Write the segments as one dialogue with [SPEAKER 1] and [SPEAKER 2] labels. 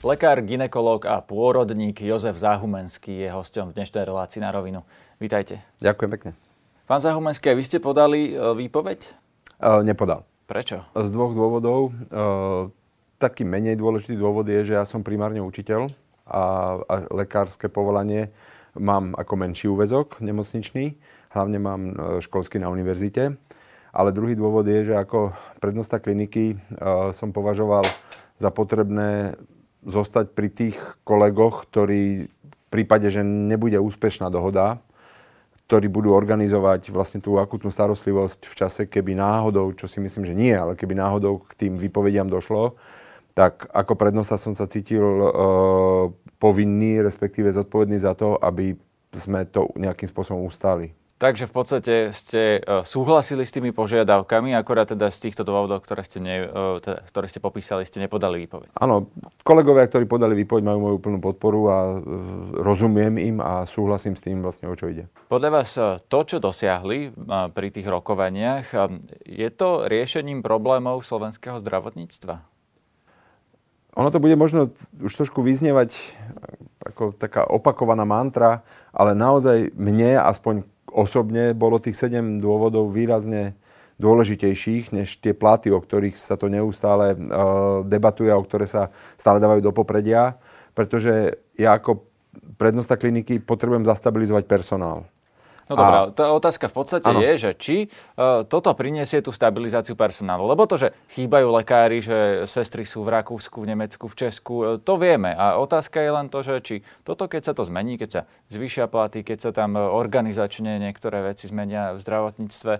[SPEAKER 1] Lekár, ginekolog a pôrodník Jozef Záhumenský je hosťom v dnešnej relácii na rovinu. Vítajte.
[SPEAKER 2] Ďakujem pekne.
[SPEAKER 1] Pán Záhumenský, vy ste podali e, výpoveď?
[SPEAKER 2] Uh, nepodal.
[SPEAKER 1] Prečo?
[SPEAKER 2] Z dvoch dôvodov. Uh, taký menej dôležitý dôvod je, že ja som primárne učiteľ a, a lekárske povolanie mám ako menší úvezok nemocničný. Hlavne mám školský na univerzite. Ale druhý dôvod je, že ako prednosta kliniky uh, som považoval za potrebné zostať pri tých kolegoch, ktorí v prípade, že nebude úspešná dohoda, ktorí budú organizovať vlastne tú akutnú starostlivosť v čase, keby náhodou, čo si myslím, že nie, ale keby náhodou k tým vypovediam došlo, tak ako prednosta som sa cítil e, povinný, respektíve zodpovedný za to, aby sme to nejakým spôsobom ustali.
[SPEAKER 1] Takže v podstate ste e, súhlasili s tými požiadavkami, akorát teda z týchto dôvodov, ktoré ste, ne, e, teda, ktoré ste popísali, ste nepodali výpoveď.
[SPEAKER 2] Áno, kolegovia, ktorí podali výpoveď, majú moju plnú podporu a e, rozumiem im a súhlasím s tým vlastne, o čo ide.
[SPEAKER 1] Podľa vás to, čo dosiahli pri tých rokovaniach, je to riešením problémov slovenského zdravotníctva?
[SPEAKER 2] Ono to bude možno už trošku vyznievať ako taká opakovaná mantra, ale naozaj mne, aspoň osobne bolo tých 7 dôvodov výrazne dôležitejších než tie platy, o ktorých sa to neustále uh, debatuje a o ktoré sa stále dávajú do popredia, pretože ja ako prednosta kliniky potrebujem zastabilizovať personál.
[SPEAKER 1] No dobrá, tá otázka v podstate ano. je, že či uh, toto priniesie tú stabilizáciu personálu. Lebo to, že chýbajú lekári, že sestry sú v Rakúsku, v Nemecku, v Česku, uh, to vieme. A otázka je len to, že či toto, keď sa to zmení, keď sa zvýšia platy, keď sa tam organizačne niektoré veci zmenia v zdravotníctve,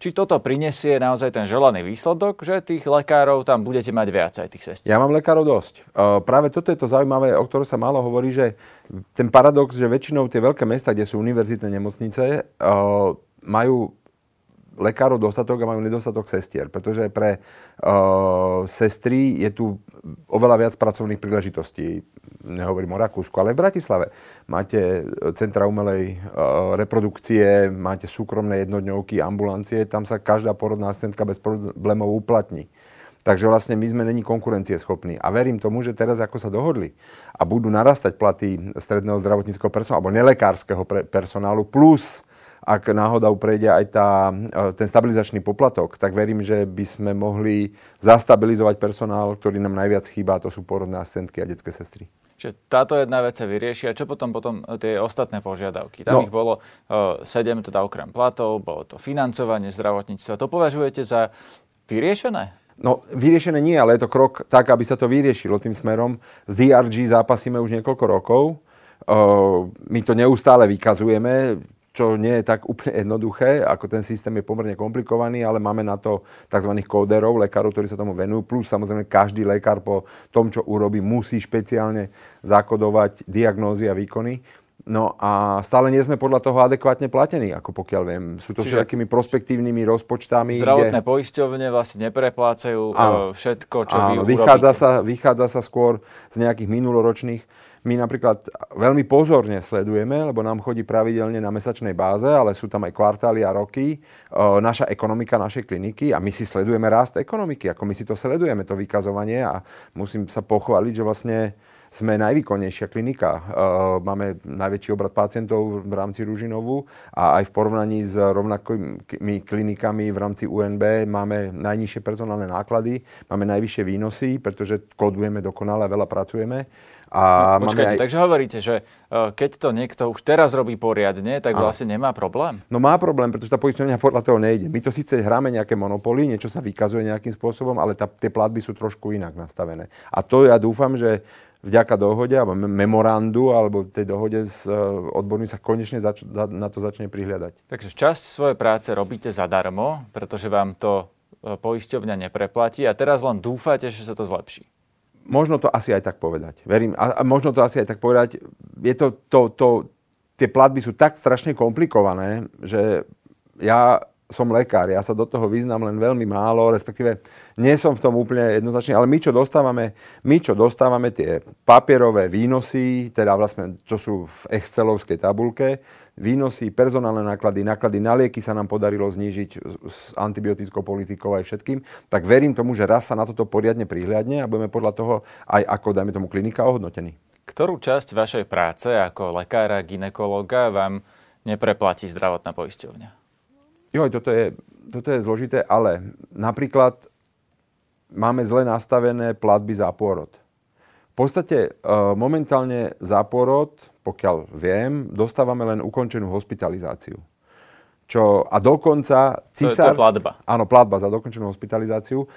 [SPEAKER 1] či toto prinesie naozaj ten želaný výsledok, že tých lekárov tam budete mať viacej, tých sestier.
[SPEAKER 2] Ja mám lekárov dosť. Uh, práve toto je to zaujímavé, o ktorom sa málo hovorí, že ten paradox, že väčšinou tie veľké mesta, kde sú univerzitné nemocnice, uh, majú lekárov dostatok a majú nedostatok sestier, pretože pre uh, sestry je tu oveľa viac pracovných príležitostí. Nehovorím o Rakúsku, ale v Bratislave. Máte centra umelej uh, reprodukcie, máte súkromné jednodňovky, ambulancie, tam sa každá porodná asistentka bez problémov uplatní. Takže vlastne my sme není konkurencieschopní. A verím tomu, že teraz ako sa dohodli a budú narastať platy stredného zdravotníckého personálu alebo nelekárskeho personálu plus ak náhodou prejde aj tá, e, ten stabilizačný poplatok, tak verím, že by sme mohli zastabilizovať personál, ktorý nám najviac chýba, a to sú porodné asistentky a detské sestry.
[SPEAKER 1] Čiže táto jedna vec sa vyrieši a čo potom, potom tie ostatné požiadavky? Tam no. ich bolo uh, e, 7, teda okrem platov, bolo to financovanie zdravotníctva. To považujete za vyriešené?
[SPEAKER 2] No, vyriešené nie, ale je to krok tak, aby sa to vyriešilo tým smerom. Z DRG zápasíme už niekoľko rokov. Uh, my to neustále vykazujeme, čo nie je tak úplne jednoduché, ako ten systém je pomerne komplikovaný, ale máme na to tzv. kóderov, lekárov, ktorí sa tomu venujú, plus samozrejme každý lekár po tom, čo urobí, musí špeciálne zakodovať diagnózy a výkony. No a stále nie sme podľa toho adekvátne platení, ako pokiaľ viem. Sú to Čiže prospektívnymi rozpočtami.
[SPEAKER 1] Zdravotné kde... poisťovne vlastne nepreplácajú áno, všetko, čo
[SPEAKER 2] áno,
[SPEAKER 1] vy
[SPEAKER 2] vychádza sa, vychádza sa skôr z nejakých minuloročných. My napríklad veľmi pozorne sledujeme, lebo nám chodí pravidelne na mesačnej báze, ale sú tam aj kvartály a roky, naša ekonomika našej kliniky a my si sledujeme rast ekonomiky, ako my si to sledujeme, to vykazovanie a musím sa pochváliť, že vlastne sme najvýkonnejšia klinika. Máme najväčší obrad pacientov v rámci Ružinovu a aj v porovnaní s rovnakými klinikami v rámci UNB máme najnižšie personálne náklady, máme najvyššie výnosy, pretože kodujeme dokonale, veľa pracujeme.
[SPEAKER 1] A no, počkajte, aj... takže hovoríte, že e, keď to niekto už teraz robí poriadne, tak a. vlastne nemá problém?
[SPEAKER 2] No má problém, pretože tá poisťovňa podľa toho nejde. My to síce hráme nejaké monopoly, niečo sa vykazuje nejakým spôsobom, ale tá, tie platby sú trošku inak nastavené. A to ja dúfam, že vďaka dohode alebo memorandu alebo tej dohode s e, odbormi sa konečne zač- na to začne prihľadať.
[SPEAKER 1] Takže časť svojej práce robíte zadarmo, pretože vám to e, poisťovňa nepreplatí a teraz len dúfate, že sa to zlepší
[SPEAKER 2] možno to asi aj tak povedať. Verím, a, a možno to asi aj tak povedať. Je to, to, to, tie platby sú tak strašne komplikované, že ja som lekár, ja sa do toho vyznám len veľmi málo, respektíve nie som v tom úplne jednoznačný, ale my čo dostávame, my čo dostávame tie papierové výnosy, teda vlastne čo sú v Excelovskej tabulke, výnosy, personálne náklady, náklady na lieky sa nám podarilo znížiť s antibiotickou politikou aj všetkým, tak verím tomu, že raz sa na toto poriadne prihliadne a budeme podľa toho aj ako, dajme tomu, klinika ohodnotení.
[SPEAKER 1] Ktorú časť vašej práce ako lekára, ginekologa vám nepreplatí zdravotná poisťovňa?
[SPEAKER 2] Jo, toto je, toto je zložité, ale napríklad máme zle nastavené platby za pôrod. V podstate e, momentálne za pôrod, pokiaľ viem, dostávame len ukončenú hospitalizáciu. Čo, a dokonca
[SPEAKER 1] cisár... To je, to je platba.
[SPEAKER 2] Áno, platba za dokončenú hospitalizáciu. E,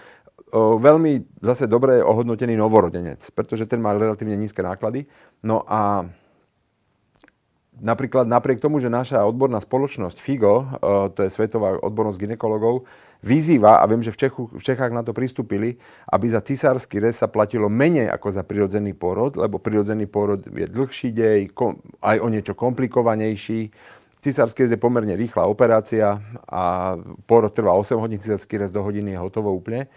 [SPEAKER 2] veľmi zase dobre ohodnotený novorodenec, pretože ten má relatívne nízke náklady. No a napríklad napriek tomu, že naša odborná spoločnosť FIGO, e, to je Svetová odbornosť ginekologov, vyzýva, a viem, že v, Čechu, v Čechách na to pristúpili, aby za cisársky rez sa platilo menej ako za prirodzený pôrod, lebo prirodzený pôrod je dlhší dej, aj o niečo komplikovanejší. Cisársky rez je pomerne rýchla operácia a pôrod trvá 8 hodín, cisársky rez do hodiny je hotovo úplne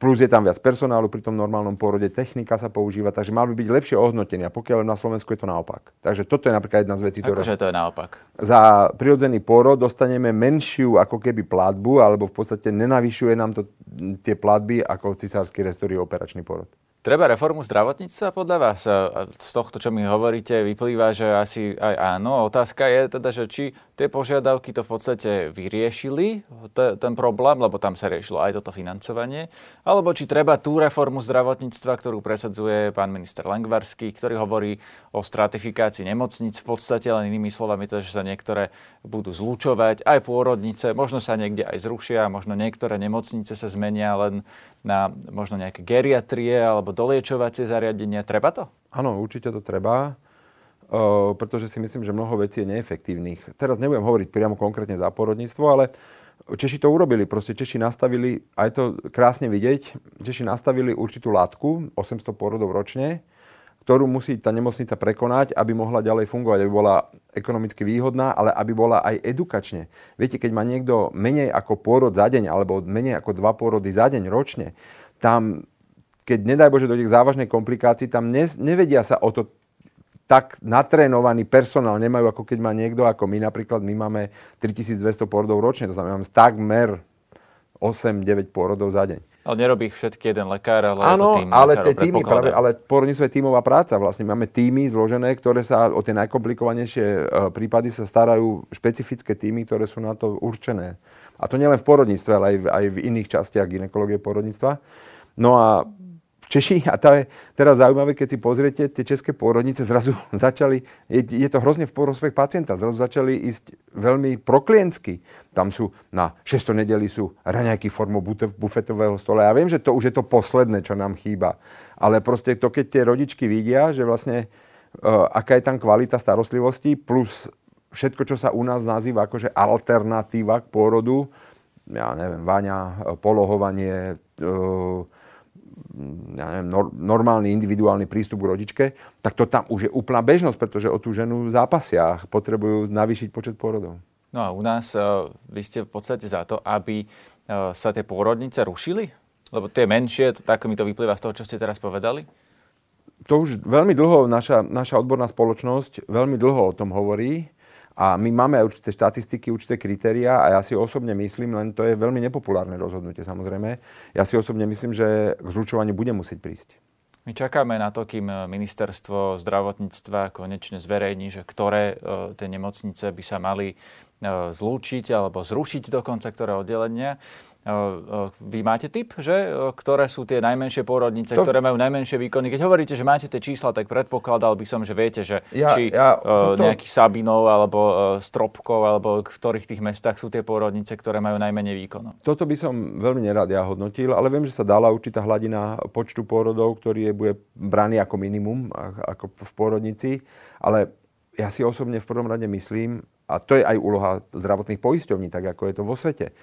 [SPEAKER 2] plus je tam viac personálu pri tom normálnom pôrode, technika sa používa, takže mal by byť lepšie ohodnotený. A pokiaľ na Slovensku je to naopak. Takže toto je napríklad jedna z vecí,
[SPEAKER 1] ktoré... Akože to je naopak?
[SPEAKER 2] Za prirodzený pôrod dostaneme menšiu ako keby platbu, alebo v podstate nenavyšuje nám to tie platby ako cisársky restorý operačný pôrod.
[SPEAKER 1] Treba reformu zdravotníctva podľa vás? Z tohto, čo mi hovoríte, vyplýva, že asi aj áno. Otázka je teda, že či tie požiadavky to v podstate vyriešili, ten problém, lebo tam sa riešilo aj toto financovanie, alebo či treba tú reformu zdravotníctva, ktorú presadzuje pán minister Langvarský, ktorý hovorí o stratifikácii nemocníc, v podstate len inými slovami to, že sa niektoré budú zlučovať, aj pôrodnice, možno sa niekde aj zrušia, možno niektoré nemocnice sa zmenia len na možno nejaké geriatrie alebo doliečovacie zariadenia. Treba to?
[SPEAKER 2] Áno, určite to treba pretože si myslím, že mnoho vecí je neefektívnych. Teraz nebudem hovoriť priamo konkrétne za porodníctvo, ale Češi to urobili. Proste Češi nastavili, aj to krásne vidieť, Češi nastavili určitú látku, 800 porodov ročne, ktorú musí tá nemocnica prekonať, aby mohla ďalej fungovať, aby bola ekonomicky výhodná, ale aby bola aj edukačne. Viete, keď má niekto menej ako pôrod za deň, alebo menej ako dva pôrody za deň ročne, tam, keď nedaj Bože dojde k závažnej komplikácii, tam ne, nevedia sa o to tak natrénovaný personál nemajú, ako keď má niekto, ako my napríklad, my máme 3200 porodov ročne, to znamená, máme takmer 8-9 porodov za deň.
[SPEAKER 1] Ale nerobí ich všetky jeden lekár, ale
[SPEAKER 2] Áno,
[SPEAKER 1] to tým
[SPEAKER 2] ale tie týmy, práve, ale porodníctvo je tímová práca. Vlastne máme týmy zložené, ktoré sa o tie najkomplikovanejšie e, prípady sa starajú špecifické týmy, ktoré sú na to určené. A to nielen v porodníctve, ale aj v, aj v iných častiach ginekológie porodníctva. No a Češi, a to je teraz zaujímavé, keď si pozriete, tie české pôrodnice zrazu začali, je, je to hrozne v prospech pacienta, zrazu začali ísť veľmi prokliensky. Tam sú na 6. nedeli sú raňajky formou bufetového stola. Ja viem, že to už je to posledné, čo nám chýba. Ale proste to, keď tie rodičky vidia, že vlastne uh, aká je tam kvalita starostlivosti, plus všetko, čo sa u nás nazýva akože alternatíva k pôrodu, ja neviem, vaňa, polohovanie, uh, ja neviem, nor, normálny individuálny prístup k rodičke, tak to tam už je úplná bežnosť, pretože o tú ženu zápasia potrebujú navýšiť počet pôrodov.
[SPEAKER 1] No a u nás uh, vy ste v podstate za to, aby uh, sa tie pôrodnice rušili? Lebo tie menšie, to, tak mi to vyplýva z toho, čo ste teraz povedali?
[SPEAKER 2] To už veľmi dlho naša, naša odborná spoločnosť veľmi dlho o tom hovorí. A my máme aj určité štatistiky, určité kritéria a ja si osobne myslím, len to je veľmi nepopulárne rozhodnutie samozrejme, ja si osobne myslím, že k zlučovaniu bude musieť prísť.
[SPEAKER 1] My čakáme na to, kým ministerstvo zdravotníctva konečne zverejní, že ktoré e, tie nemocnice by sa mali zlúčiť alebo zrušiť dokonca ktoré oddelenia. Vy máte typ, že ktoré sú tie najmenšie pôrodnice, to... ktoré majú najmenšie výkony? Keď hovoríte, že máte tie čísla, tak predpokladal by som, že viete, že ja, či ja, toto... nejaký Sabinov alebo Stropkov alebo v ktorých tých mestách sú tie pôrodnice, ktoré majú najmenej výkonov.
[SPEAKER 2] Toto by som veľmi nerad ja hodnotil, ale viem, že sa dala určitá hladina počtu pôrodov, ktorý je, bude braný ako minimum, ako v pôrodnici, ale ja si osobne v prvom rade myslím, a to je aj úloha zdravotných poisťovní, tak ako je to vo svete,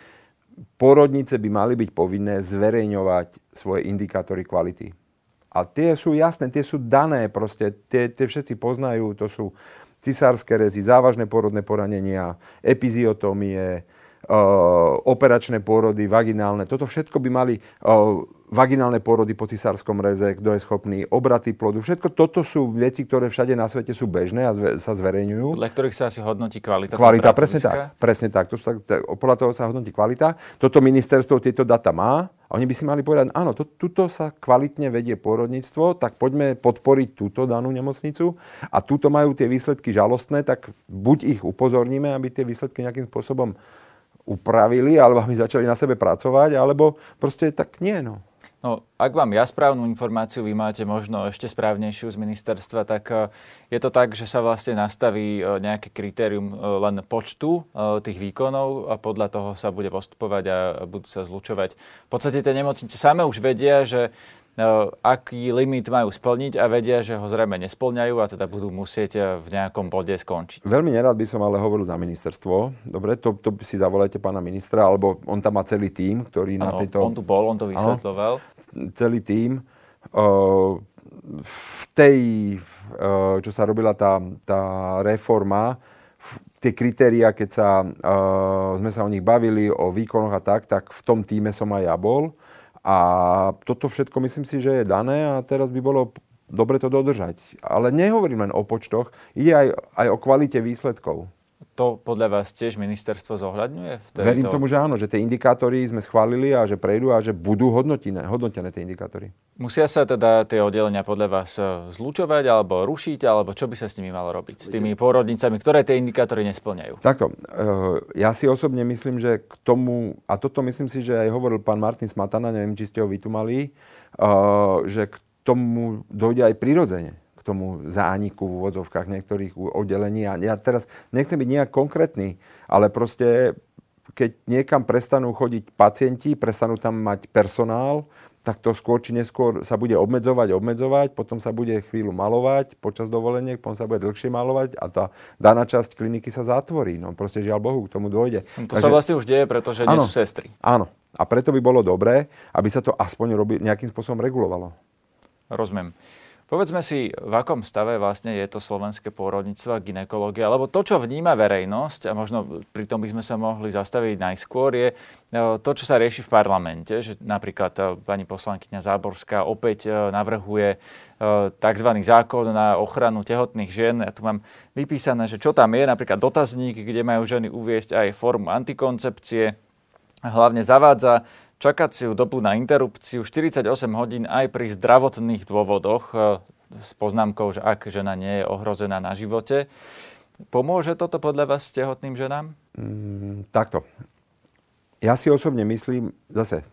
[SPEAKER 2] porodnice by mali byť povinné zverejňovať svoje indikátory kvality. A tie sú jasné, tie sú dané, proste tie, tie všetci poznajú, to sú cisárske rezy, závažné porodné poranenia, epiziotomie, operačné pôrody, vaginálne. Toto všetko by mali vaginálne pôrody po cisárskom reze, kto je schopný, obraty plodu. Všetko toto sú veci, ktoré všade na svete sú bežné a zve, sa zverejňujú.
[SPEAKER 1] Podľa ktorých sa asi hodnotí kvalita.
[SPEAKER 2] Kvalita, presne tak. Presne tak. To sú tak, tak. Podľa toho sa hodnotí kvalita. Toto ministerstvo tieto data má. A oni by si mali povedať, áno, to, tuto sa kvalitne vedie pôrodníctvo, tak poďme podporiť túto danú nemocnicu a túto majú tie výsledky žalostné, tak buď ich upozorníme, aby tie výsledky nejakým spôsobom upravili, alebo aby začali na sebe pracovať, alebo proste tak nie. No.
[SPEAKER 1] No, ak mám ja správnu informáciu, vy máte možno ešte správnejšiu z ministerstva, tak e, je to tak, že sa vlastne nastaví e, nejaké kritérium e, len počtu tých výkonov a podľa toho sa bude postupovať a budú sa zlučovať. V podstate tie nemocnice same už vedia, že aký limit majú splniť a vedia, že ho zrejme nesplňajú a teda budú musieť eh, v nejakom bode skončiť.
[SPEAKER 2] Veľmi nerád by som ale hovoril za ministerstvo. Dobre, to, to si zavolajte pána ministra, alebo on tam má celý tím, ktorý ano, na tejto...
[SPEAKER 1] on tu bol, on to vysvetloval.
[SPEAKER 2] Ano, celý tím. Uh, v tej, uh, čo sa robila tá, tá reforma, tie kritéria, keď sa, uh, sme sa o nich bavili, o výkonoch a tak, tak v tom týme som aj ja bol. A toto všetko myslím si, že je dané a teraz by bolo dobre to dodržať. Ale nehovorím len o počtoch, ide aj, aj o kvalite výsledkov.
[SPEAKER 1] To podľa vás tiež ministerstvo zohľadňuje? V
[SPEAKER 2] tejto... Verím tomu, že áno, že tie indikátory sme schválili a že prejdú a že budú hodnotené, hodnotené tie indikátory.
[SPEAKER 1] Musia sa teda tie oddelenia podľa vás e, zlučovať alebo rušiť, alebo čo by sa s nimi malo robiť? S tými pôrodnicami, ktoré tie indikátory nesplňajú?
[SPEAKER 2] Takto, e, ja si osobne myslím, že k tomu, a toto myslím si, že aj hovoril pán Martin Smatana, neviem, či ste ho vytumali, e, že k tomu dojde aj prirodzene tomu zániku v úvodzovkách niektorých oddelení. A ja teraz nechcem byť nejak konkrétny, ale proste keď niekam prestanú chodiť pacienti, prestanú tam mať personál, tak to skôr či neskôr sa bude obmedzovať, obmedzovať, potom sa bude chvíľu malovať počas dovoleniek, potom sa bude dlhšie malovať a tá daná časť kliniky sa zatvorí. No proste žiaľ Bohu, k tomu dôjde.
[SPEAKER 1] No to Takže, sa vlastne už deje, pretože áno, nie sú sestry.
[SPEAKER 2] Áno. A preto by bolo dobré, aby sa to aspoň robi, nejakým spôsobom regulovalo.
[SPEAKER 1] Rozumiem. Povedzme si, v akom stave vlastne je to slovenské pôrodníctvo a ginekológia, lebo to, čo vníma verejnosť, a možno pri tom by sme sa mohli zastaviť najskôr, je e, to, čo sa rieši v parlamente, že napríklad e, pani poslankyňa Záborská opäť e, navrhuje tzv. zákon na ochranu tehotných žien. Ja tu mám vypísané, že čo tam je, napríklad dotazník, kde majú ženy uviesť aj formu antikoncepcie, hlavne zavádza čakaciu dobu na interrupciu 48 hodín aj pri zdravotných dôvodoch e, s poznámkou, že ak žena nie je ohrozená na živote. Pomôže toto podľa vás tehotným ženám?
[SPEAKER 2] Mm, takto. Ja si osobne myslím, zase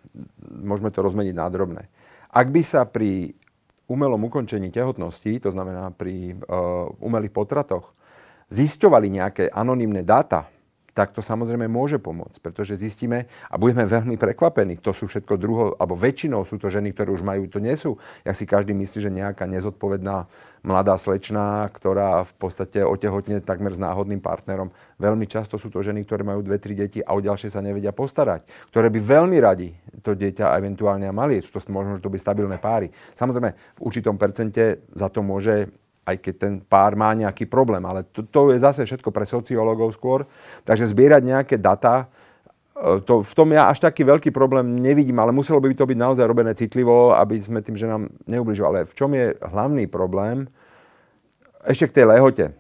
[SPEAKER 2] môžeme to rozmeniť na drobné. Ak by sa pri umelom ukončení tehotnosti, to znamená pri uh, umelých potratoch, zisťovali nejaké anonimné dáta, tak to samozrejme môže pomôcť, pretože zistíme a budeme veľmi prekvapení. To sú všetko druho, alebo väčšinou sú to ženy, ktoré už majú, to nie sú, jak si každý myslí, že nejaká nezodpovedná mladá slečná, ktorá v podstate otehotne takmer s náhodným partnerom. Veľmi často sú to ženy, ktoré majú dve, tri deti a o ďalšie sa nevedia postarať, ktoré by veľmi radi to dieťa eventuálne mali. Sú to možno, že to by stabilné páry. Samozrejme, v určitom percente za to môže aj keď ten pár má nejaký problém. Ale to, to je zase všetko pre sociológov skôr. Takže zbierať nejaké data, e, to, v tom ja až taký veľký problém nevidím, ale muselo by to byť naozaj robené citlivo, aby sme tým ženám neubližovali. Ale v čom je hlavný problém? Ešte k tej lehote. E,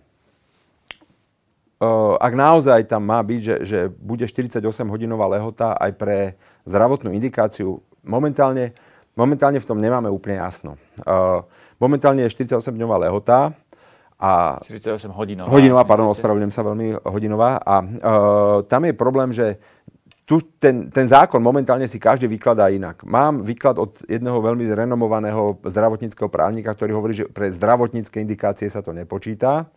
[SPEAKER 2] ak naozaj tam má byť, že, že bude 48-hodinová lehota aj pre zdravotnú indikáciu, momentálne, momentálne v tom nemáme úplne jasno. Uh, Momentálne je 48-dňová lehota.
[SPEAKER 1] A 48 hodinová.
[SPEAKER 2] Hodinová, pardon, ospravedlňujem sa veľmi hodinová. A uh, tam je problém, že tu ten, ten zákon momentálne si každý vykladá inak. Mám výklad od jedného veľmi renomovaného zdravotníckého právnika, ktorý hovorí, že pre zdravotnícke indikácie sa to nepočíta.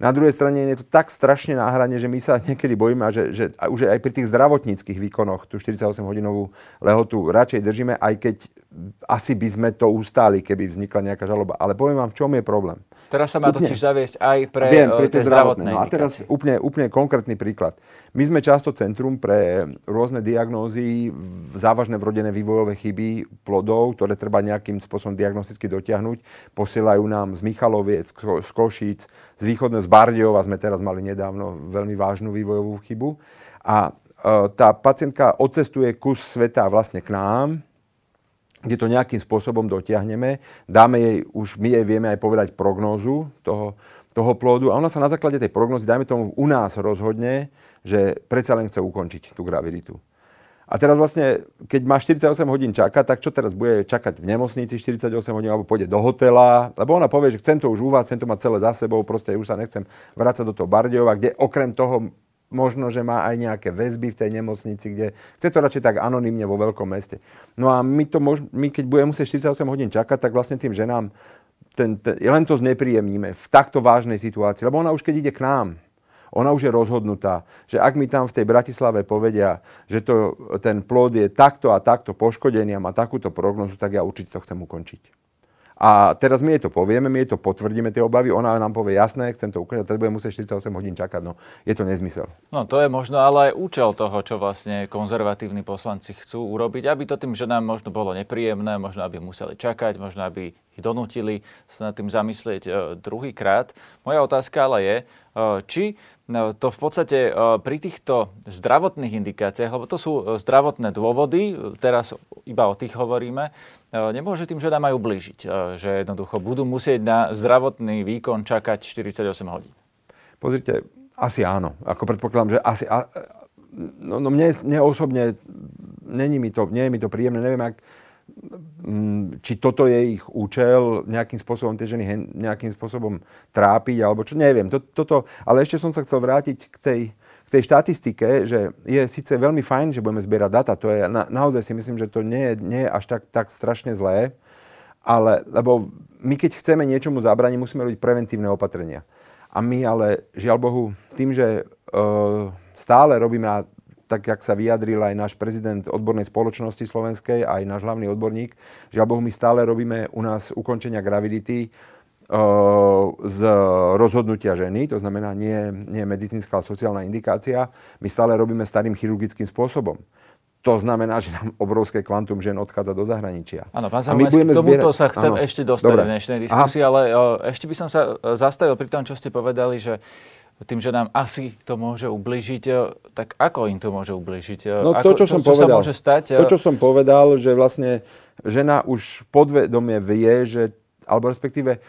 [SPEAKER 2] Na druhej strane je to tak strašne na že my sa niekedy bojíme, že, že už aj pri tých zdravotníckých výkonoch tú 48-hodinovú lehotu radšej držíme, aj keď asi by sme to ustáli, keby vznikla nejaká žaloba. Ale poviem vám, v čom je problém.
[SPEAKER 1] Teraz sa má úplne, totiž zaviesť aj pre,
[SPEAKER 2] viem, pre tie zdravotné. No a teraz úplne, úplne konkrétny príklad. My sme často centrum pre rôzne diagnózy, závažné vrodené vývojové chyby plodov, ktoré treba nejakým spôsobom diagnosticky dotiahnuť. Posielajú nám z Michaloviec, z Košíc, z východného z Bardejova sme teraz mali nedávno veľmi vážnu vývojovú chybu. A tá pacientka odcestuje kus sveta vlastne k nám, kde to nejakým spôsobom dotiahneme. Dáme jej, už my jej vieme aj povedať prognózu toho, toho plódu a ona sa na základe tej prognózy, dajme tomu, u nás rozhodne, že predsa len chce ukončiť tú graviditu. A teraz vlastne, keď má 48 hodín čakať, tak čo teraz bude čakať v nemocnici 48 hodín, alebo pôjde do hotela, lebo ona povie, že chcem to už u vás, chcem to mať celé za sebou, proste už sa nechcem vrácať do toho Bardejova, kde okrem toho možno, že má aj nejaké väzby v tej nemocnici, kde chce to radšej tak anonymne vo veľkom meste. No a my, to mož, my keď budeme musieť 48 hodín čakať, tak vlastne tým ženám ten, ten, len to znepríjemníme v takto vážnej situácii. Lebo ona už keď ide k nám, ona už je rozhodnutá, že ak mi tam v tej Bratislave povedia, že to, ten plod je takto a takto poškodený a má takúto prognozu, tak ja určite to chcem ukončiť. A teraz my jej to povieme, my jej to potvrdíme, tie obavy, ona nám povie, jasné, chcem to ukončiť, teraz budem musieť 48 hodín čakať, no je to nezmysel.
[SPEAKER 1] No to je možno ale aj účel toho, čo vlastne konzervatívni poslanci chcú urobiť, aby to tým ženám možno bolo nepríjemné, možno aby museli čakať, možno aby ich donútili sa nad tým zamyslieť e, druhýkrát. Moja otázka ale je, e, či No, to v podstate e, pri týchto zdravotných indikáciách, lebo to sú e, zdravotné dôvody, teraz iba o tých hovoríme, e, nemôže tým ženám aj ublížiť, že jednoducho budú musieť na zdravotný výkon čakať 48 hodín.
[SPEAKER 2] Pozrite, asi áno. Ako predpokladám, že asi... A, no, no mne, mne osobne není mi to, nie je mi to príjemné. Neviem, ak, Mm, či toto je ich účel, nejakým spôsobom tie ženy nejakým spôsobom trápiť, alebo čo, neviem. Toto, ale ešte som sa chcel vrátiť k tej, k tej štatistike, že je síce veľmi fajn, že budeme zbierať data, to je, na, naozaj si myslím, že to nie je, nie je až tak, tak strašne zlé, ale, lebo my keď chceme niečomu zabraniť, musíme robiť preventívne opatrenia. A my ale, žiaľ Bohu, tým, že uh, stále robíme, a tak jak sa vyjadril aj náš prezident odbornej spoločnosti slovenskej, aj náš hlavný odborník, že Bohu my stále robíme u nás ukončenia gravidity z rozhodnutia ženy, to znamená nie, nie medicínska, ale sociálna indikácia, my stále robíme starým chirurgickým spôsobom. To znamená, že nám obrovské kvantum žen odchádza do zahraničia.
[SPEAKER 1] Áno, pán Zamolenský, k tomuto zbierať... sa chcem áno. ešte dostať Dobre. v dnešnej diskusii, Aha. ale ešte by som sa e, zastavil pri tom, čo ste povedali, že tým, že nám asi to môže ubližiť, e, tak ako im to môže ubližiť? E,
[SPEAKER 2] no
[SPEAKER 1] ako,
[SPEAKER 2] to, čo, čo som čo povedal. Sa môže stať? To, čo som povedal, že vlastne žena už podvedomie vie, že, alebo respektíve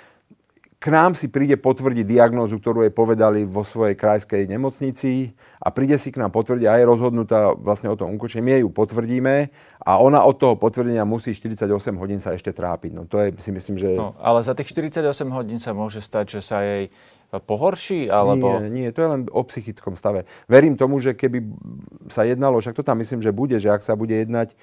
[SPEAKER 2] k nám si príde potvrdiť diagnózu, ktorú jej povedali vo svojej krajskej nemocnici a príde si k nám potvrdiť a je rozhodnutá vlastne o tom ukončení. My ju potvrdíme a ona od toho potvrdenia musí 48 hodín sa ešte trápiť. No to je si myslím, že... No,
[SPEAKER 1] ale za tých 48 hodín sa môže stať, že sa jej pohorší? Alebo...
[SPEAKER 2] Nie, nie, to je len o psychickom stave. Verím tomu, že keby sa jednalo, však to tam myslím, že bude, že ak sa bude jednať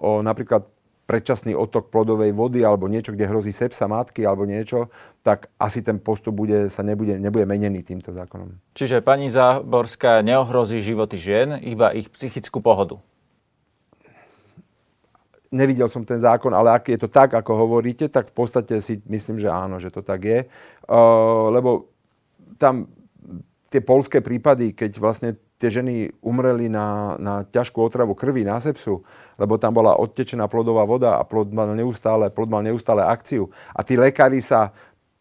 [SPEAKER 2] o napríklad predčasný otok plodovej vody alebo niečo, kde hrozí sepsa matky alebo niečo, tak asi ten postup bude, sa nebude, nebude menený týmto zákonom.
[SPEAKER 1] Čiže pani Záborská neohrozí životy žien, iba ich psychickú pohodu
[SPEAKER 2] nevidel som ten zákon, ale ak je to tak, ako hovoríte, tak v podstate si myslím, že áno, že to tak je. Uh, lebo tam tie polské prípady, keď vlastne tie ženy umreli na, na ťažkú otravu krvi, na sepsu, lebo tam bola odtečená plodová voda a plod mal neustále, plod mal neustále akciu. A tí lekári sa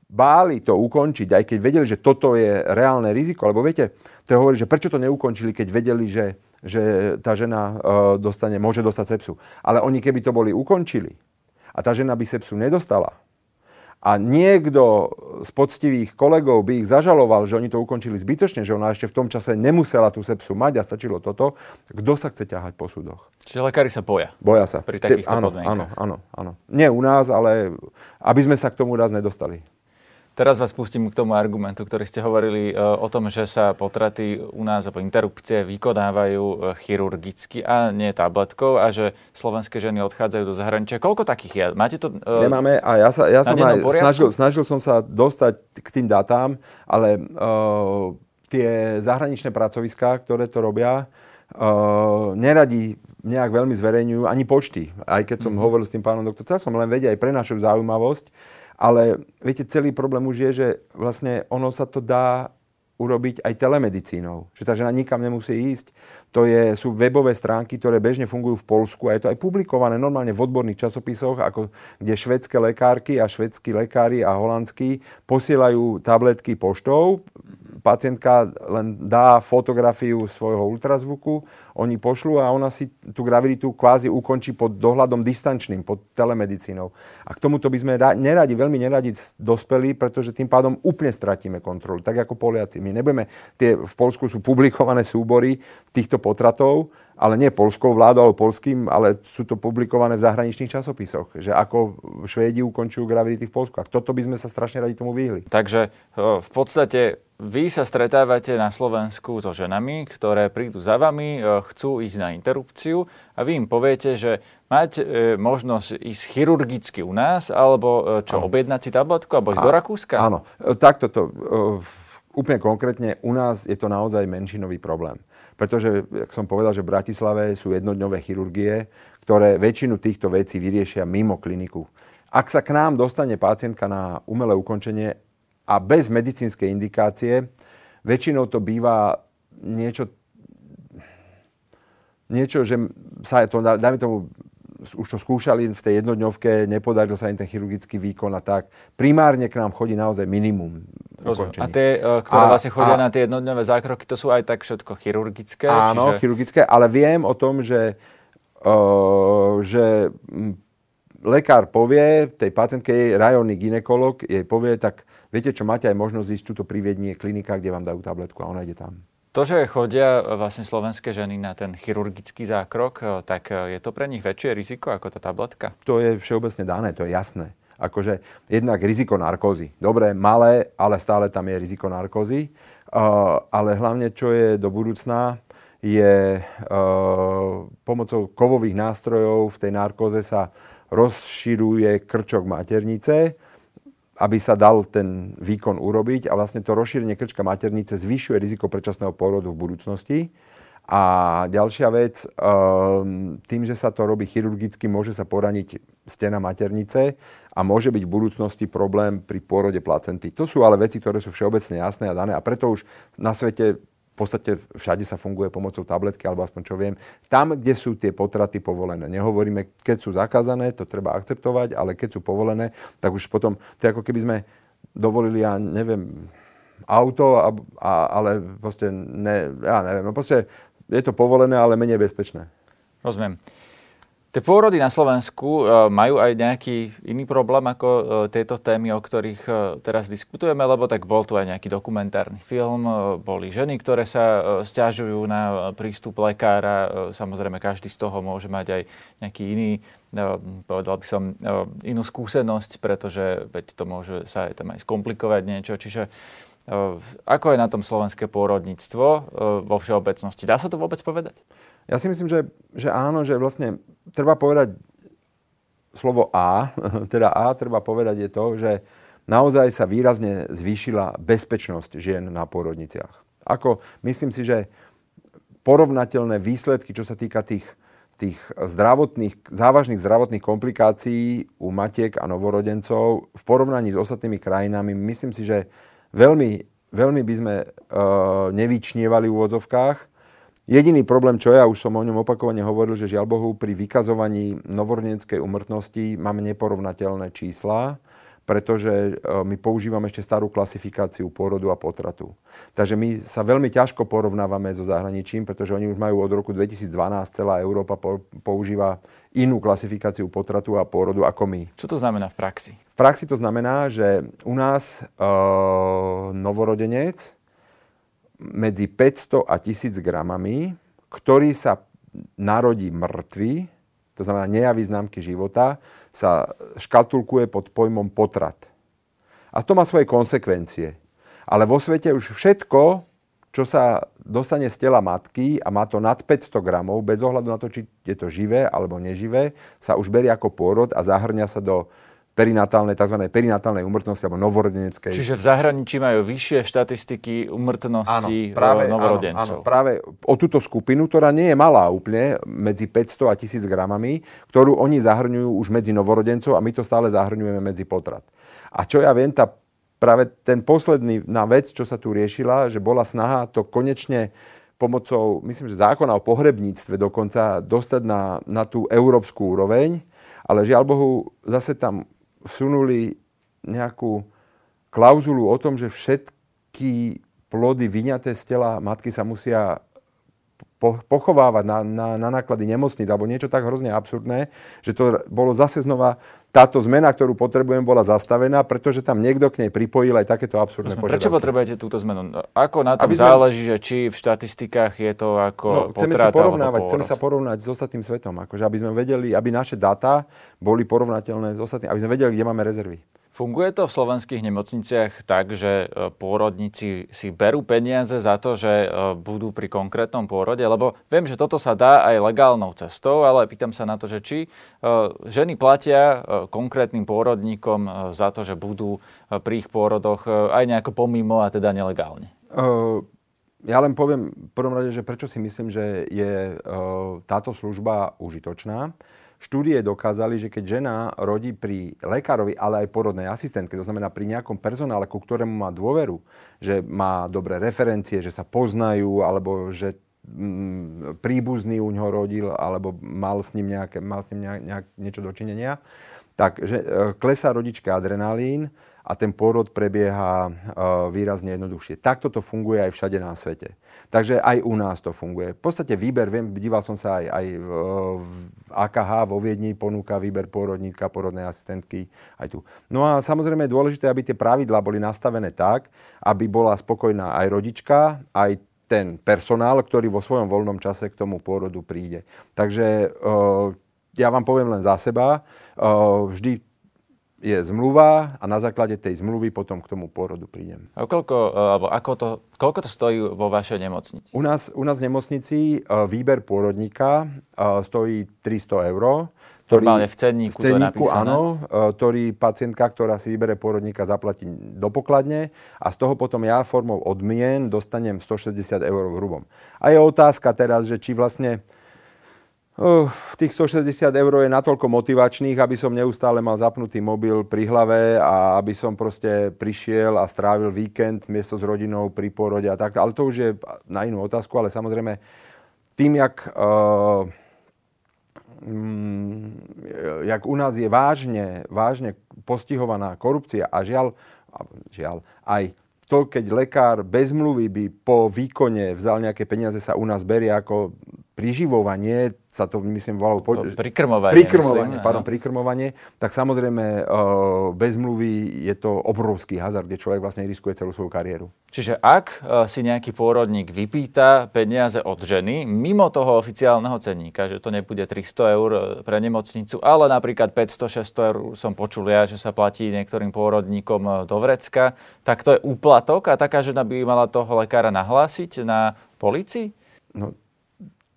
[SPEAKER 2] báli to ukončiť, aj keď vedeli, že toto je reálne riziko. Lebo viete, to hovorí, že prečo to neukončili, keď vedeli, že že tá žena e, dostane, môže dostať sepsu. Ale oni keby to boli ukončili a tá žena by sepsu nedostala a niekto z poctivých kolegov by ich zažaloval, že oni to ukončili zbytočne, že ona ešte v tom čase nemusela tú sepsu mať a stačilo toto, kto sa chce ťahať po súdoch?
[SPEAKER 1] Čiže lekári sa boja?
[SPEAKER 2] Boja sa.
[SPEAKER 1] Pri takýchto
[SPEAKER 2] áno, áno, áno, áno. Nie u nás, ale aby sme sa k tomu raz nedostali.
[SPEAKER 1] Teraz vás pustím k tomu argumentu, ktorý ste hovorili e, o tom, že sa potraty u nás alebo interrupcie vykonávajú e, chirurgicky a nie tabletkou a že slovenské ženy odchádzajú do zahraničia. Koľko takých je? Máte to
[SPEAKER 2] uh, Nemáme a ja, sa, ja som aj snažil, snažil som sa dostať k tým datám, ale uh, tie zahraničné pracoviská, ktoré to robia, uh, neradi nejak veľmi zverejňujú ani počty. Aj keď som mm-hmm. hovoril s tým pánom doktorom, som len vedieť aj pre našu zaujímavosť, ale viete, celý problém už je, že vlastne ono sa to dá urobiť aj telemedicínou. Že tá žena nikam nemusí ísť. To je, sú webové stránky, ktoré bežne fungujú v Polsku a je to aj publikované normálne v odborných časopisoch, ako, kde švedské lekárky a švedskí lekári a holandskí posielajú tabletky poštou pacientka len dá fotografiu svojho ultrazvuku, oni pošlú a ona si tú graviditu kvázi ukončí pod dohľadom distančným, pod telemedicínou. A k tomuto by sme neradi, veľmi neradi dospeli, pretože tým pádom úplne stratíme kontrolu, tak ako Poliaci. My nebudeme, tie v Polsku sú publikované súbory týchto potratov, ale nie polskou vládou, ale polským, ale sú to publikované v zahraničných časopisoch, že ako Švédi ukončujú gravidity v Polsku. A toto by sme sa strašne radi tomu vyhli.
[SPEAKER 1] Takže v podstate vy sa stretávate na Slovensku so ženami, ktoré prídu za vami, chcú ísť na interrupciu a vy im poviete, že mať e, možnosť ísť chirurgicky u nás, alebo e, čo, ano. objednať si tabletku, alebo ísť a, do Rakúska?
[SPEAKER 2] Áno, e, takto to. Úplne konkrétne, u nás je to naozaj menšinový problém. Pretože, jak som povedal, že v Bratislave sú jednodňové chirurgie, ktoré väčšinu týchto vecí vyriešia mimo kliniku. Ak sa k nám dostane pacientka na umelé ukončenie a bez medicínskej indikácie, väčšinou to býva niečo, niečo že sa to, dajme tomu, už to skúšali v tej jednodňovke, nepodaril sa im ten chirurgický výkon a tak. Primárne k nám chodí naozaj minimum
[SPEAKER 1] a tie, e, ktoré a, vlastne chodia a, na tie jednodňové zákroky, to sú aj tak všetko chirurgické?
[SPEAKER 2] Áno, čiže... chirurgické, ale viem o tom, že, uh, že lekár povie, tej pacientke jej rajónny ginekolog jej povie, tak viete čo, máte aj možnosť ísť túto priviednie klinika, kde vám dajú tabletku a ona ide tam.
[SPEAKER 1] To, že chodia vlastne slovenské ženy na ten chirurgický zákrok, e, tak je to pre nich väčšie riziko ako tá tabletka?
[SPEAKER 2] To je všeobecne dané, to je jasné akože jednak riziko narkózy. Dobre, malé, ale stále tam je riziko narkózy. Uh, ale hlavne, čo je do budúcna, je uh, pomocou kovových nástrojov v tej narkóze sa rozširuje krčok maternice, aby sa dal ten výkon urobiť a vlastne to rozšírenie krčka maternice zvyšuje riziko predčasného porodu v budúcnosti. A ďalšia vec, ehm, tým, že sa to robí chirurgicky, môže sa poraniť stena maternice a môže byť v budúcnosti problém pri pôrode placenty. To sú ale veci, ktoré sú všeobecne jasné a dané a preto už na svete v podstate všade sa funguje pomocou tabletky, alebo aspoň čo viem. Tam, kde sú tie potraty povolené. Nehovoríme, keď sú zakázané, to treba akceptovať, ale keď sú povolené, tak už potom, to je ako keby sme dovolili, ja neviem, auto, a, a, ale proste, ne, ja neviem, no proste je to povolené, ale menej bezpečné.
[SPEAKER 1] Rozumiem. Tie pôrody na Slovensku e, majú aj nejaký iný problém ako e, tieto témy, o ktorých e, teraz diskutujeme, lebo tak bol tu aj nejaký dokumentárny film, boli ženy, ktoré sa stiažujú na prístup lekára, samozrejme každý z toho môže mať aj nejaký iný, povedal by som, inú skúsenosť, pretože veď to môže sa aj tam aj skomplikovať niečo, čiže ako je na tom slovenské pôrodníctvo vo všeobecnosti? Dá sa to vôbec povedať?
[SPEAKER 2] Ja si myslím, že, že áno, že vlastne treba povedať slovo A, teda A treba povedať je to, že naozaj sa výrazne zvýšila bezpečnosť žien na pôrodniciach. Ako, myslím si, že porovnateľné výsledky, čo sa týka tých, tých zdravotných, závažných zdravotných komplikácií u matiek a novorodencov v porovnaní s ostatnými krajinami, myslím si, že veľmi, veľmi by sme uh, nevyčnievali v úvodzovkách. Jediný problém, čo ja už som o ňom opakovane hovoril, že žiaľ Bohu pri vykazovaní novorodenskej umrtnosti máme neporovnateľné čísla pretože e, my používame ešte starú klasifikáciu pôrodu a potratu. Takže my sa veľmi ťažko porovnávame so zahraničím, pretože oni už majú od roku 2012, celá Európa používa inú klasifikáciu potratu a pôrodu ako my.
[SPEAKER 1] Čo to znamená v praxi?
[SPEAKER 2] V praxi to znamená, že u nás e, novorodenec medzi 500 a 1000 gramami, ktorý sa narodí mŕtvy, to znamená nejaví známky života, sa škatulkuje pod pojmom potrat. A to má svoje konsekvencie. Ale vo svete už všetko, čo sa dostane z tela matky a má to nad 500 gramov, bez ohľadu na to, či je to živé alebo neživé, sa už berie ako pôrod a zahrňa sa do perinatálnej, tzv. perinatálnej umrtnosti alebo novorodeneckej.
[SPEAKER 1] Čiže v zahraničí majú vyššie štatistiky umrtnosti áno, práve, novorodencov.
[SPEAKER 2] Áno, áno, práve o túto skupinu, ktorá nie je malá úplne, medzi 500 a 1000 gramami, ktorú oni zahrňujú už medzi novorodencov a my to stále zahrňujeme medzi potrat. A čo ja viem, tá, práve ten posledný na vec, čo sa tu riešila, že bola snaha to konečne pomocou, myslím, že zákona o pohrebníctve dokonca dostať na, na tú európsku úroveň, ale žiaľ Bohu, zase tam vsunuli nejakú klauzulu o tom, že všetky plody vyňaté z tela matky sa musia pochovávať na, na, na náklady nemocnic alebo niečo tak hrozne absurdné, že to bolo zase znova táto zmena, ktorú potrebujem, bola zastavená, pretože tam niekto k nej pripojil aj takéto absurdné požiadavky.
[SPEAKER 1] Prečo potrebujete túto zmenu? Ako na tom sme... záleží, že či v štatistikách je to ako no,
[SPEAKER 2] chceme sa porovnávať, chceme sa porovnať s ostatným svetom, akože aby sme vedeli, aby naše dáta boli porovnateľné s ostatným, aby sme vedeli, kde máme rezervy.
[SPEAKER 1] Funguje to v slovenských nemocniciach tak, že e, pôrodníci si berú peniaze za to, že e, budú pri konkrétnom pôrode? Lebo viem, že toto sa dá aj legálnou cestou, ale pýtam sa na to, že či e, ženy platia konkrétnym pôrodníkom za to, že budú pri ich pôrodoch aj nejako pomimo a teda nelegálne?
[SPEAKER 2] Ja len poviem v prvom rade, že prečo si myslím, že je táto služba užitočná. Štúdie dokázali, že keď žena rodí pri lekárovi, ale aj porodnej asistentke, to znamená pri nejakom personále, ku ktorému má dôveru, že má dobré referencie, že sa poznajú, alebo že mm, príbuzný u ňoho rodil, alebo mal s ním, nejaké, mal s ním nejak, nejak, niečo dočinenia, tak že, e, klesá rodička adrenalín, a ten pôrod prebieha e, výrazne jednoduchšie. Takto to funguje aj všade na svete. Takže aj u nás to funguje. V podstate výber, viem, díval som sa aj, aj v AKH vo Viedni, ponúka výber pôrodníka, pôrodnej asistentky aj tu. No a samozrejme je dôležité, aby tie pravidlá boli nastavené tak, aby bola spokojná aj rodička, aj ten personál, ktorý vo svojom voľnom čase k tomu pôrodu príde. Takže e, ja vám poviem len za seba, e, vždy je zmluva a na základe tej zmluvy potom k tomu pôrodu prídem.
[SPEAKER 1] A koľko, alebo ako to, koľko to stojí vo vašej nemocnici?
[SPEAKER 2] U nás, u nás v nemocnici e, výber pôrodníka e, stojí 300 eur.
[SPEAKER 1] Ktorý, Normálne v cenníku,
[SPEAKER 2] v cenníku áno, e, ktorý pacientka, ktorá si vybere pôrodníka, zaplatí do pokladne a z toho potom ja formou odmien dostanem 160 eur v hrubom. A je otázka teraz, že či vlastne Uh, tých 160 eur je natoľko motivačných, aby som neustále mal zapnutý mobil pri hlave a aby som proste prišiel a strávil víkend miesto s rodinou pri porode a tak. Ale to už je na inú otázku, ale samozrejme tým, jak, uh, um, jak u nás je vážne, vážne postihovaná korupcia a žiaľ, žiaľ aj to, keď lekár bez mluvy by po výkone vzal nejaké peniaze, sa u nás berie ako priživovanie, sa to myslím volalo... Po...
[SPEAKER 1] Prikrmovanie.
[SPEAKER 2] Prikrmovanie, myslím, pardon, prikrmovanie. Tak samozrejme bez mluvy je to obrovský hazard, kde človek vlastne riskuje celú svoju kariéru.
[SPEAKER 1] Čiže ak si nejaký pôrodník vypýta peniaze od ženy, mimo toho oficiálneho cenníka, že to nebude 300 eur pre nemocnicu, ale napríklad 500-600 eur som počul ja, že sa platí niektorým pôrodníkom do vrecka, tak to je úplatok a taká žena by mala toho lekára nahlásiť na policii?
[SPEAKER 2] No,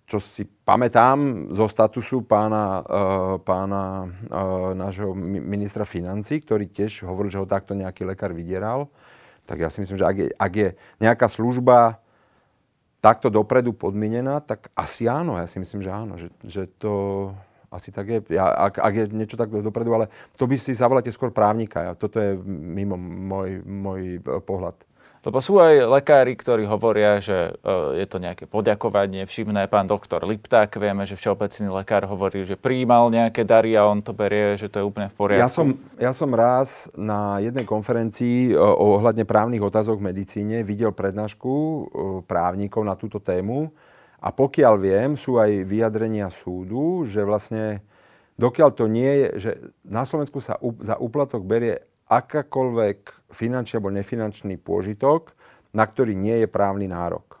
[SPEAKER 2] čo si pamätám zo statusu pána, uh, pána uh, nášho ministra financí, ktorý tiež hovoril, že ho takto nejaký lekár vydieral, tak ja si myslím, že ak je, ak je nejaká služba takto dopredu podmienená, tak asi áno. Ja si myslím, že áno. Že, že to asi tak je. Ja, ak, ak je niečo takto dopredu, ale to by si zavoláte skôr právnika. Ja, toto je mimo môj, môj eh, pohľad.
[SPEAKER 1] Lebo sú aj lekári, ktorí hovoria, že e, je to nejaké poďakovanie. Všimné pán doktor Lipták, vieme, že všeobecný lekár hovorí, že príjmal nejaké dary a on to berie, že to je úplne v poriadku.
[SPEAKER 2] Ja som, ja som raz na jednej konferencii e, ohľadne právnych otázok v medicíne videl prednášku e, právnikov na túto tému a pokiaľ viem, sú aj vyjadrenia súdu, že vlastne dokiaľ to nie je, že na Slovensku sa za úplatok berie akákoľvek finančný alebo nefinančný pôžitok, na ktorý nie je právny nárok.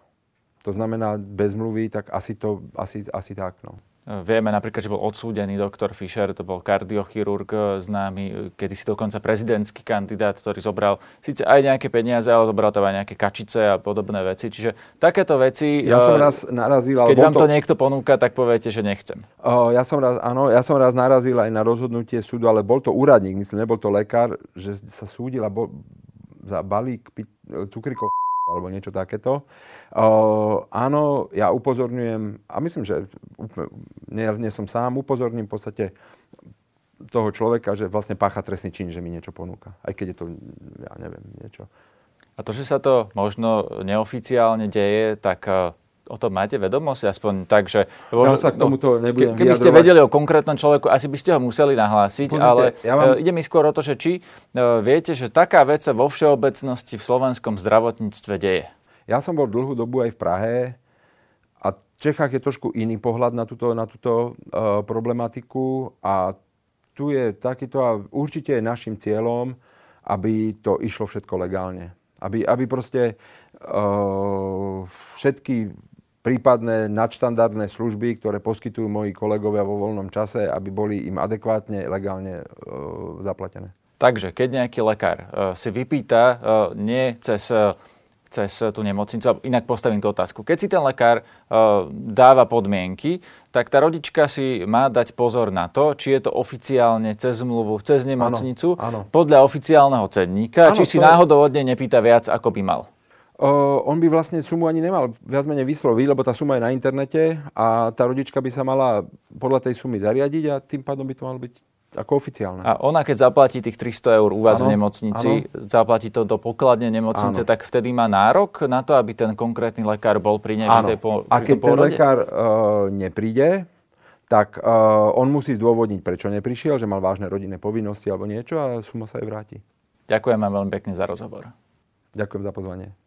[SPEAKER 2] To znamená, bez mluvy, tak asi, to, asi, asi tak. No.
[SPEAKER 1] Vieme napríklad, že bol odsúdený doktor Fischer, to bol kardiochirurg eh, známy, eh, kedy si dokonca prezidentský kandidát, ktorý zobral síce aj nejaké peniaze, ale zobral tam aj nejaké kačice a podobné veci. Čiže takéto veci...
[SPEAKER 2] Ja som eh, raz narazil...
[SPEAKER 1] Keď vám to, to niekto ponúka, tak poviete, že nechcem.
[SPEAKER 2] Uh, ja som raz, áno, ja som raz narazil aj na rozhodnutie súdu, ale bol to úradník, myslím, nebol to lekár, že sa súdil a bol za balík cukrikov alebo niečo takéto. Uh, áno, ja upozorňujem, a myslím, že nie, nie som sám, upozorním v podstate toho človeka, že vlastne pácha trestný čin, že mi niečo ponúka. Aj keď je to, ja neviem, niečo.
[SPEAKER 1] A to, že sa to možno neoficiálne deje, tak o tom máte vedomosť? Aspoň tak, že...
[SPEAKER 2] Ja sa k tomuto nebudem
[SPEAKER 1] Keby vyjadrovať. ste vedeli o konkrétnom človeku, asi by ste ho museli nahlásiť, Pozrite, ale ja vám... ide mi skôr o to, že či viete, že taká vec sa vo všeobecnosti v slovenskom zdravotníctve deje.
[SPEAKER 2] Ja som bol dlhú dobu aj v Prahe a v Čechách je trošku iný pohľad na túto, na túto uh, problematiku a tu je takýto a určite je našim cieľom, aby to išlo všetko legálne. Aby, aby proste uh, všetky prípadné nadštandardné služby, ktoré poskytujú moji kolegovia vo voľnom čase, aby boli im adekvátne, legálne uh, zaplatené.
[SPEAKER 1] Takže keď nejaký lekár uh, si vypýta uh, nie cez uh, cez tú nemocnicu. Inak postavím tú otázku. Keď si ten lekár uh, dáva podmienky, tak tá rodička si má dať pozor na to, či je to oficiálne cez zmluvu, cez nemocnicu,
[SPEAKER 2] áno, áno.
[SPEAKER 1] podľa oficiálneho cenníka, či si to... náhodou od nej nepýta viac, ako by mal.
[SPEAKER 2] Uh, on by vlastne sumu ani nemal viac menej vysloviť, lebo tá suma je na internete a tá rodička by sa mala podľa tej sumy zariadiť a tým pádom by to malo byť ako oficiálne.
[SPEAKER 1] A ona, keď zaplatí tých 300 eur u vás ano, v nemocnici, ano. zaplatí to do pokladne nemocnice, ano. tak vtedy má nárok na to, aby ten konkrétny lekár bol pri nej tej po,
[SPEAKER 2] A keď ten lekár uh, nepríde, tak uh, on musí zdôvodniť, prečo neprišiel, že mal vážne rodinné povinnosti alebo niečo a suma sa jej vráti.
[SPEAKER 1] Ďakujem vám veľmi pekne za rozhovor.
[SPEAKER 2] Ďakujem za pozvanie.